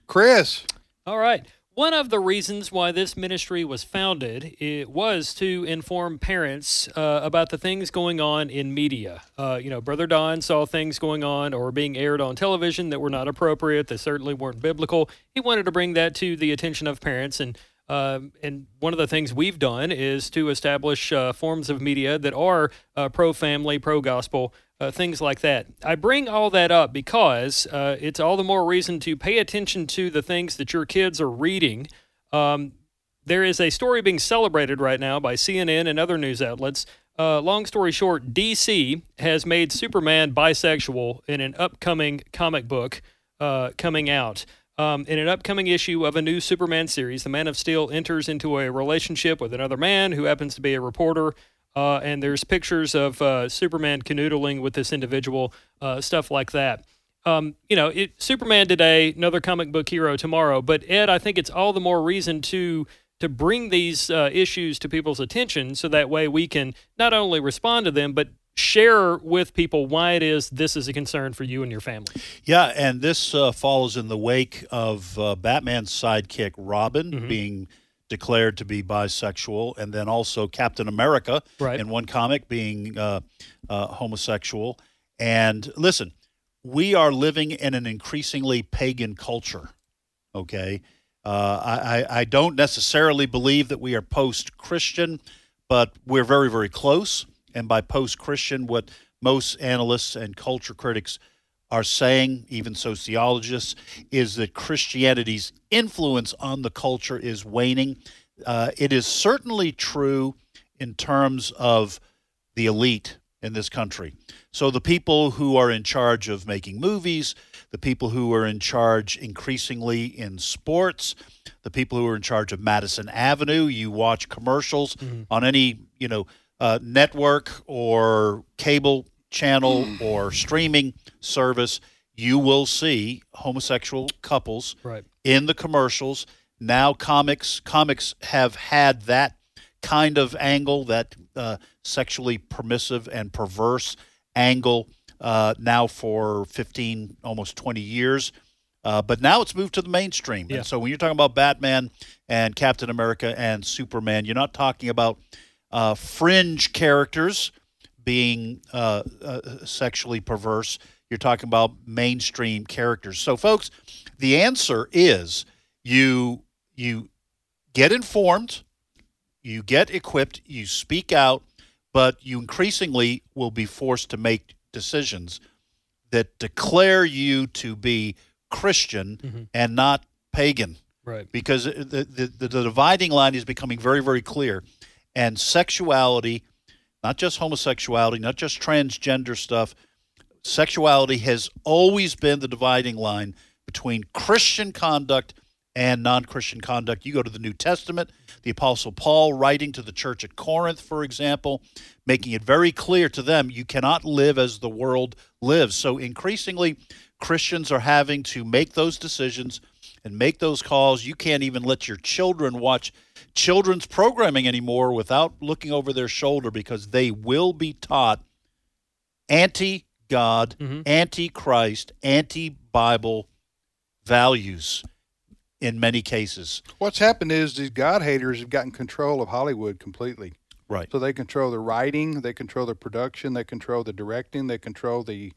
Chris. All right. One of the reasons why this ministry was founded it was to inform parents uh, about the things going on in media. Uh, you know, Brother Don saw things going on or being aired on television that were not appropriate, that certainly weren't biblical. He wanted to bring that to the attention of parents, and uh, and one of the things we've done is to establish uh, forms of media that are uh, pro family, pro gospel, uh, things like that. I bring all that up because uh, it's all the more reason to pay attention to the things that your kids are reading. Um, there is a story being celebrated right now by CNN and other news outlets. Uh, long story short, DC has made Superman bisexual in an upcoming comic book uh, coming out. Um, in an upcoming issue of a new Superman series, the Man of Steel enters into a relationship with another man who happens to be a reporter. Uh, and there's pictures of uh, Superman canoodling with this individual, uh, stuff like that. Um, you know, it, Superman today, another comic book hero tomorrow. But Ed, I think it's all the more reason to to bring these uh, issues to people's attention, so that way we can not only respond to them, but share with people why it is this is a concern for you and your family. Yeah, and this uh, follows in the wake of uh, Batman's sidekick Robin Mhm. being declared to be bisexual, and then also Captain America Right. in one comic being uh, uh, homosexual. And listen, we are living in an increasingly pagan culture. Okay, uh, I, I I don't necessarily believe that we are post-Christian, but we're very very close. And by post-Christian, what most analysts and culture critics are saying, even sociologists, is that Christianity's influence on the culture is waning. Uh, it is certainly true in terms of the elite in this country. So the people who are in charge of making movies, the people who are in charge increasingly in sports, the people who are in charge of Madison Avenue, you watch commercials on any, you know, uh, network or cable channel or streaming service, you will see homosexual couples Right. in the commercials. Now comics comics have had that kind of angle, that uh, sexually permissive and perverse angle uh, now for 15, almost 20 years. Uh, but now it's moved to the mainstream. Yeah. And so when you're talking about Batman and Captain America and Superman, you're not talking about uh, fringe characters being uh, uh, sexually perverse. You're talking about mainstream characters. So, folks, the answer is you you get informed, you get equipped, you speak out, but you increasingly will be forced to make decisions that declare you to be Christian Mhm. and not pagan Right. because the, the, the dividing line is becoming very, very clear. And sexuality, not just homosexuality, not just transgender stuff, sexuality has always been the dividing line between Christian conduct and non Christian conduct. You go to the New Testament, the Apostle Paul writing to the church at Corinth, for example, making it very clear to them you cannot live as the world lives. So increasingly, Christians are having to make those decisions and make those calls. You can't even let your children watch children's programming anymore without looking over their shoulder because they will be taught anti God, mm-hmm. anti Christ, anti Bible values in many cases. What's happened is these God haters have gotten control of Hollywood completely. Right. So they control the writing, they control the production, they control the directing, they control the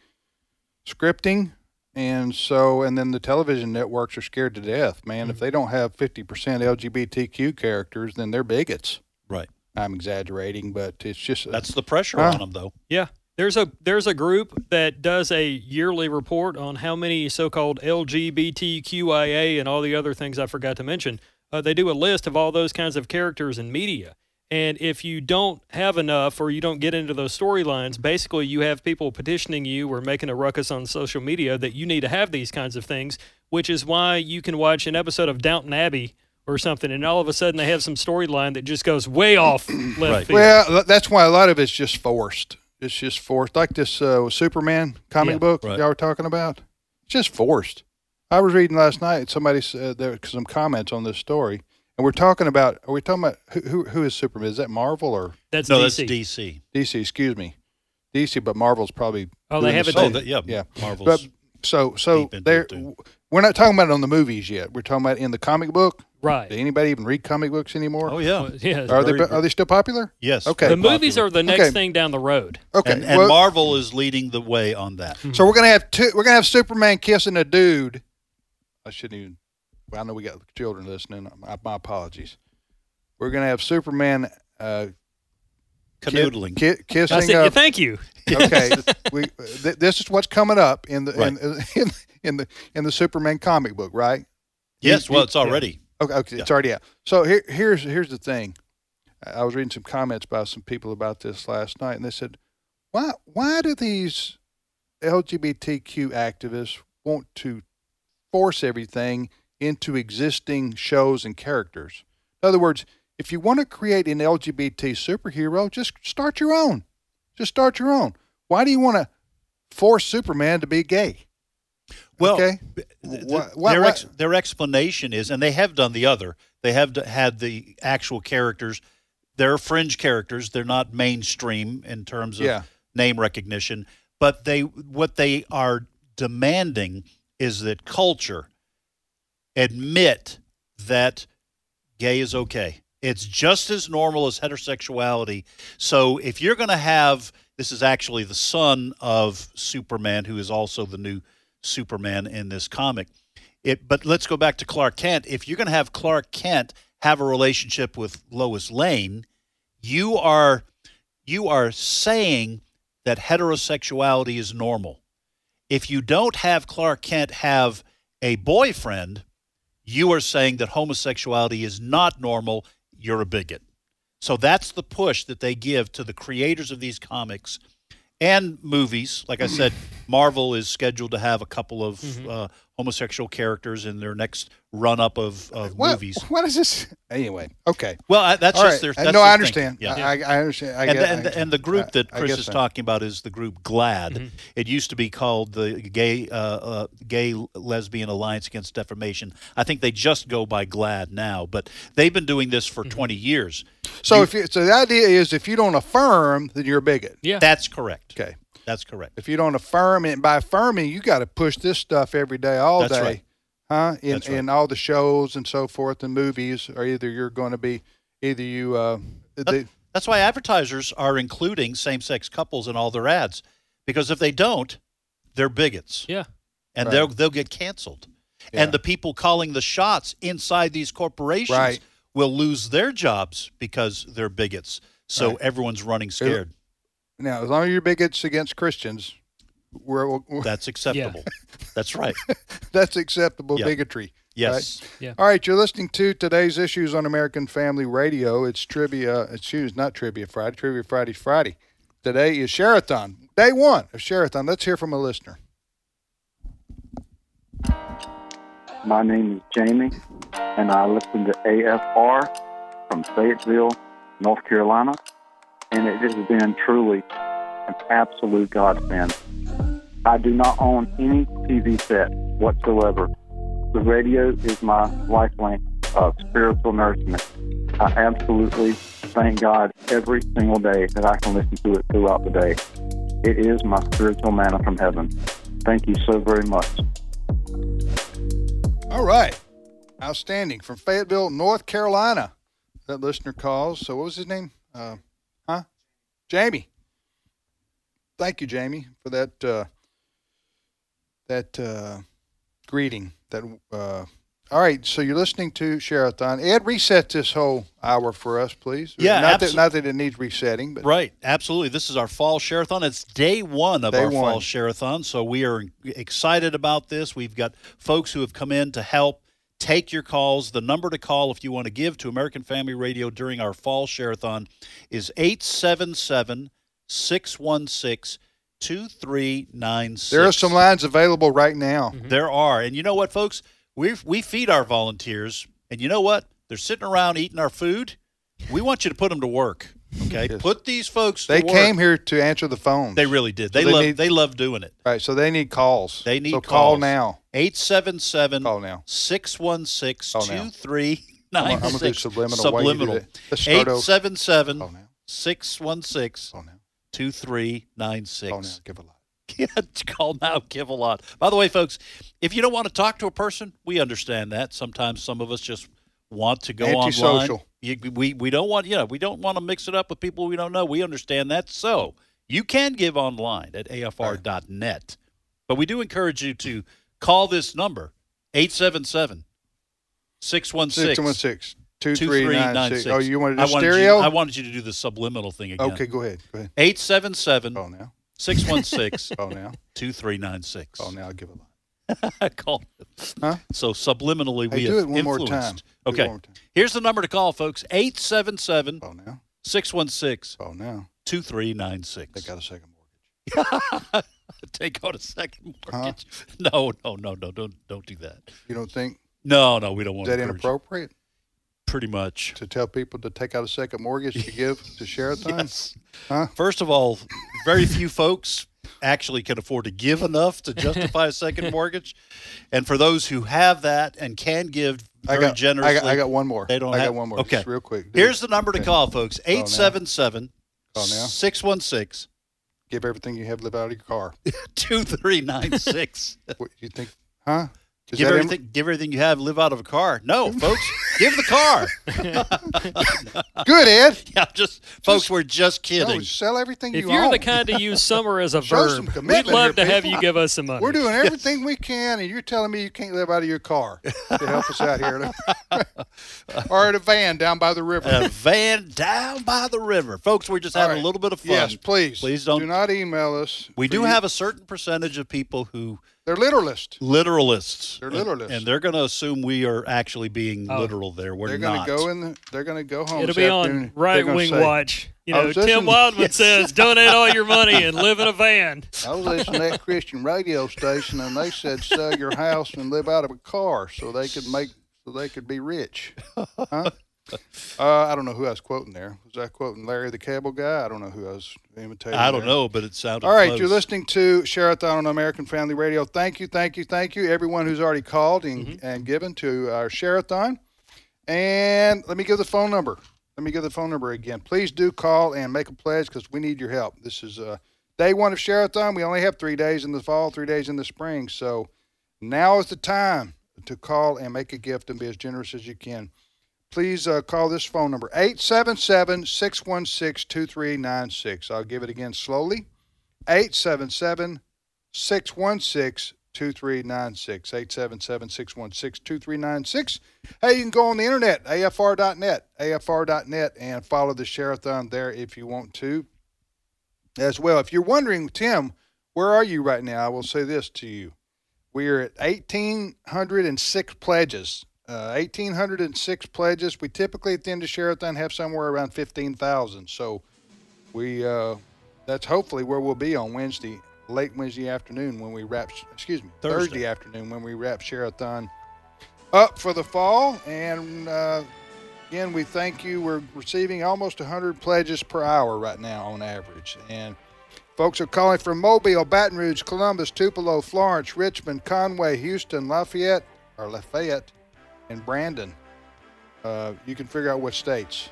scripting. And so, and then the television networks are scared to death, man. Mm-hmm. If they don't have 50% LGBTQ characters, then they're bigots. Right. I'm exaggerating, but it's just That's the pressure Huh? on them, though. Yeah. There's a there's a group that does a yearly report on how many so-called LGBTQIA and all the other things I forgot to mention. Uh, they do a list of all those kinds of characters in media. And if you don't have enough or you don't get into those storylines, basically you have people petitioning you or making a ruckus on social media that you need to have these kinds of things, which is why you can watch an episode of Downton Abbey or something and all of a sudden they have some storyline that just goes way off (clears throat) left field. Well, that's why a lot of it's just forced. It's just forced, like this uh, Superman comic Yeah. book Right. y'all were talking about. It's just forced. I was reading last night. Somebody said there were some comments on this story, and we're talking about. Are we talking about who who, who is Superman? Is that Marvel or That's no, DC. that's DC. DC? Excuse me, DC. But Marvel's probably. Oh, they doing have the it same. Oh, that- yeah, yeah. Marvel's But so so deep into there. it, too. We're not talking about it on the movies yet. We're talking about in the comic book. Right. Do anybody even read comic books anymore? Oh yeah. Well, yeah. Are they very- are they still popular? Yes. Okay. the very movies popular. are the next Okay. thing down the road. Okay. and, and well- Marvel is leading the way on that. So we're gonna have two. We're gonna have Superman kissing a dude. I shouldn't even. Well, I know we got children listening. My, my apologies. We're gonna have Superman uh, Canoodling. ki- I kissing. said, a, thank you. (laughs) okay. we, th- this is what's coming up in the in, Right. in, (laughs) in the in the Superman comic book, right? yes, You- well, you- it's already. Okay, okay it's already out. So here, here's here's the thing. I was reading some comments by some people about this last night, and they said, "Why why do these LGBTQ activists want to force everything into existing shows and characters? In other words, if you want to create an LGBT superhero, just start your own. Just start your own. Why do you want to force Superman to be gay? Well, okay. th- th- their ex- their explanation is, and they have done the other. They have d- had the actual characters. They're fringe characters. They're not mainstream in terms of Yeah. name recognition. But they what they are demanding is that culture admit that gay is okay. It's just as normal as heterosexuality. So if you're going to have this is actually the son of Superman, who is also the new Superman in this comic. It, but let's go back to Clark Kent. If you're going to have Clark Kent have a relationship with Lois Lane, you are you are saying that heterosexuality is normal. If you don't have Clark Kent have a boyfriend, you are saying that homosexuality is not normal. You're a bigot. So that's the push that they give to the creators of these comics and movies. Like I said, Marvel is scheduled to have a couple of Mm-hmm. uh, homosexual characters in their next run up of, of What, movies. what is this? Anyway, okay. Well, I, that's All just right. their. Uh, That's no, their I understand. Yeah. I, I understand. I and, get, and, the, and the group that Chris is so. talking about is the group GLAAD. Mm-hmm. It used to be called the Gay uh, uh, Gay Lesbian Alliance Against Defamation. I think they just go by GLAAD now, but they've been doing this Mm-hmm. for 20 years. So if you, so the idea is if you don't affirm, then you're a bigot. Yeah. That's correct. Okay. That's correct. If you don't affirm it, by affirming, you got to push this stuff every day, all That's day, right. huh? In That's right. in all the shows and so forth and movies, or either you're going to be, either you, uh, they, That's why advertisers are including same-sex couples in all their ads, because if they don't, they're bigots. Yeah. and Right. they'll they'll get canceled. Yeah. And the people calling the shots inside these corporations Right. Will lose their jobs because they're bigots. So Right. everyone's running scared. now as long as you're bigots against Christians, we're, we're That's (laughs) acceptable. That's right. (laughs) that's acceptable Yeah. bigotry. Yes. Yeah. All right, you're listening to today's issues on American Family Radio. It's trivia. Excuse, not trivia Friday. Trivia Friday's Friday. Today is Sherathon, day one of Sherathon. Let's hear from a listener. My name is Jamie, and I listen to AFR from Fayetteville, North Carolina, and it has been truly an absolute godsend. I do not own any TV set whatsoever. The radio is my lifeline of spiritual nourishment. I absolutely thank God every single day that I can listen to it throughout the day. It is my spiritual manna from heaven. Thank you so very much. All right, outstanding from Fayetteville, North Carolina. That listener calls. So what was his name? Uh, huh? Jamie. Thank you, Jamie, for that uh, that uh, greeting. That uh, all right. So you're listening to Sherathon. Ed, reset this whole hour for us, please. Yeah, not that not that it needs resetting, but Right, absolutely. This is our fall share-a-thon. It's day one of Day our one. fall share-a-thon, so we are excited about this. We've got folks who have come in to help take your calls. The number to call if you want to give to American Family Radio during our fall share-a-thon is 877-616-2396. there are some lines available right now. There are. And you know what, folks? We we feed our volunteers, and you know what? They're sitting around eating our food. We want you to put them to work. Okay, put these folks. To They came here to answer the phone. They really did. So They, they love. need- they love doing it. Right, so they need calls. They need so call now. 877 Call now. 616 Call now. 2396. I'm gonna- I'm gonna do subliminal while you do Subliminal. that. Let's start over. 877 Call now. 616 Call now. 2396. Give a lot. Yeah, (laughs) call now, give a lot. By the way, folks, if you don't want to talk to a person, we understand that. Sometimes some of us just want to go Antisocial. online. You, we we don't want you know we don't want to mix it up with people we don't know. We understand that. So you can give online at afr.net, but we do encourage you to call this number 877 616 616 2396. Oh, you wanted I a wanted stereo? You, I wanted you to do the subliminal thing again. Okay, go ahead. Go ahead. 877 Call now. 616 oh, now. 2396. Oh, now. I'll give it a line. (laughs) call. Huh? So subliminally, Hey, we do have it one more influenced. time. Do it Okay. one more time. Here's the number to call, folks 877 oh, now. 616 oh, now. 2396. They got a second (laughs) mortgage. Take out a second Huh? mortgage. No, no, no, no, don't don't do that. You don't think No, no, we don't is want that to encourage- inappropriate Pretty much. to tell people to take out a second mortgage to give (laughs) to Sherathon? Yes. Huh? First of all, very few folks actually can afford to give enough to justify a second (laughs) mortgage. And for those who have that and can give I very got, generously, I got, I got one more. They don't I have got one more. Okay. Just real quick. Here's the number to Okay. call, folks. now. 877 Call now. 616 Give everything you have live out of your car. (laughs) 2396. what you think? Huh? Is Give that in- everything, give everything you have, live out of a car. No, folks, give the car. (laughs) Good, Ed. (laughs) Yeah, just folks, we're just kidding. No, sell everything you want. If you you're own. the kind to use summer as a (laughs) verb, we'd love here, to have you give us some money. We're doing everything we can, and you're telling me you can't live out of your car to help us out here, or in a van down by the river. a van down by the river, folks. We're just having All right. a little bit of fun. Yes, please. Please don't. Do not email us. we do you- have a certain percentage of people who They're literalists. literalists. They're literalists. and they're going to assume we are actually being Oh. literal. There, we're They're going to go in. The, they're going to go home. It'll be on Right Wing say, Watch. You know, Tim listening- Wildmon Yes. says, donate all your money and live in a van. (laughs) I was listening to that Christian radio station, and they said sell your house and live out of a car so they could make so they could be rich. Huh? (laughs) Uh, I don't know who I was quoting there. Was I quoting Larry the Cable Guy? I don't know who I was imitating. I don't there. know, but it sounded. All right, close. you're listening to Sherathon on American Family Radio. Thank you, thank you, thank you, everyone who's already called and, Mm-hmm. and given to our Sherathon. And let me give the phone number. Let me give the phone number again. Please do call and make a pledge because we need your help. This is uh, day one of Sherathon. We only have three days in the fall, three days in the spring. So now is the time to call and make a gift and be as generous as you can. Please uh, call this phone number 877 616 2396. I'll give it again slowly 877 616 2396. 877 616 2396. Hey, you can go on the internet, afr.net, afr.net, and follow the Sherathon there if you want to as well. If you're wondering, Tim, where are you right now? I will say this to you. We are at 1,806 pledges. Uh, 1,806 pledges. We typically at the end of Sherathon have somewhere around 15,000. So we uh, that's hopefully where we'll be on Wednesday, late Wednesday afternoon when we wrap. Excuse me, Thursday. Thursday, afternoon when we wrap Sherathon up for the fall. And uh, again, we thank you. We're receiving almost 100 pledges per hour right now on average, and Folks are calling from Mobile, Baton Rouge, Columbus, Tupelo, Florence, Richmond, Conway, Houston, Lafayette, or Lafayette, and Brandon. Uh, you can figure out what states.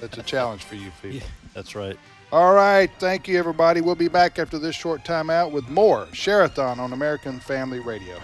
That's a challenge for you people. That's right. All right. Thank you, everybody. We'll be back after this short time out with more Sherathon on American Family Radio.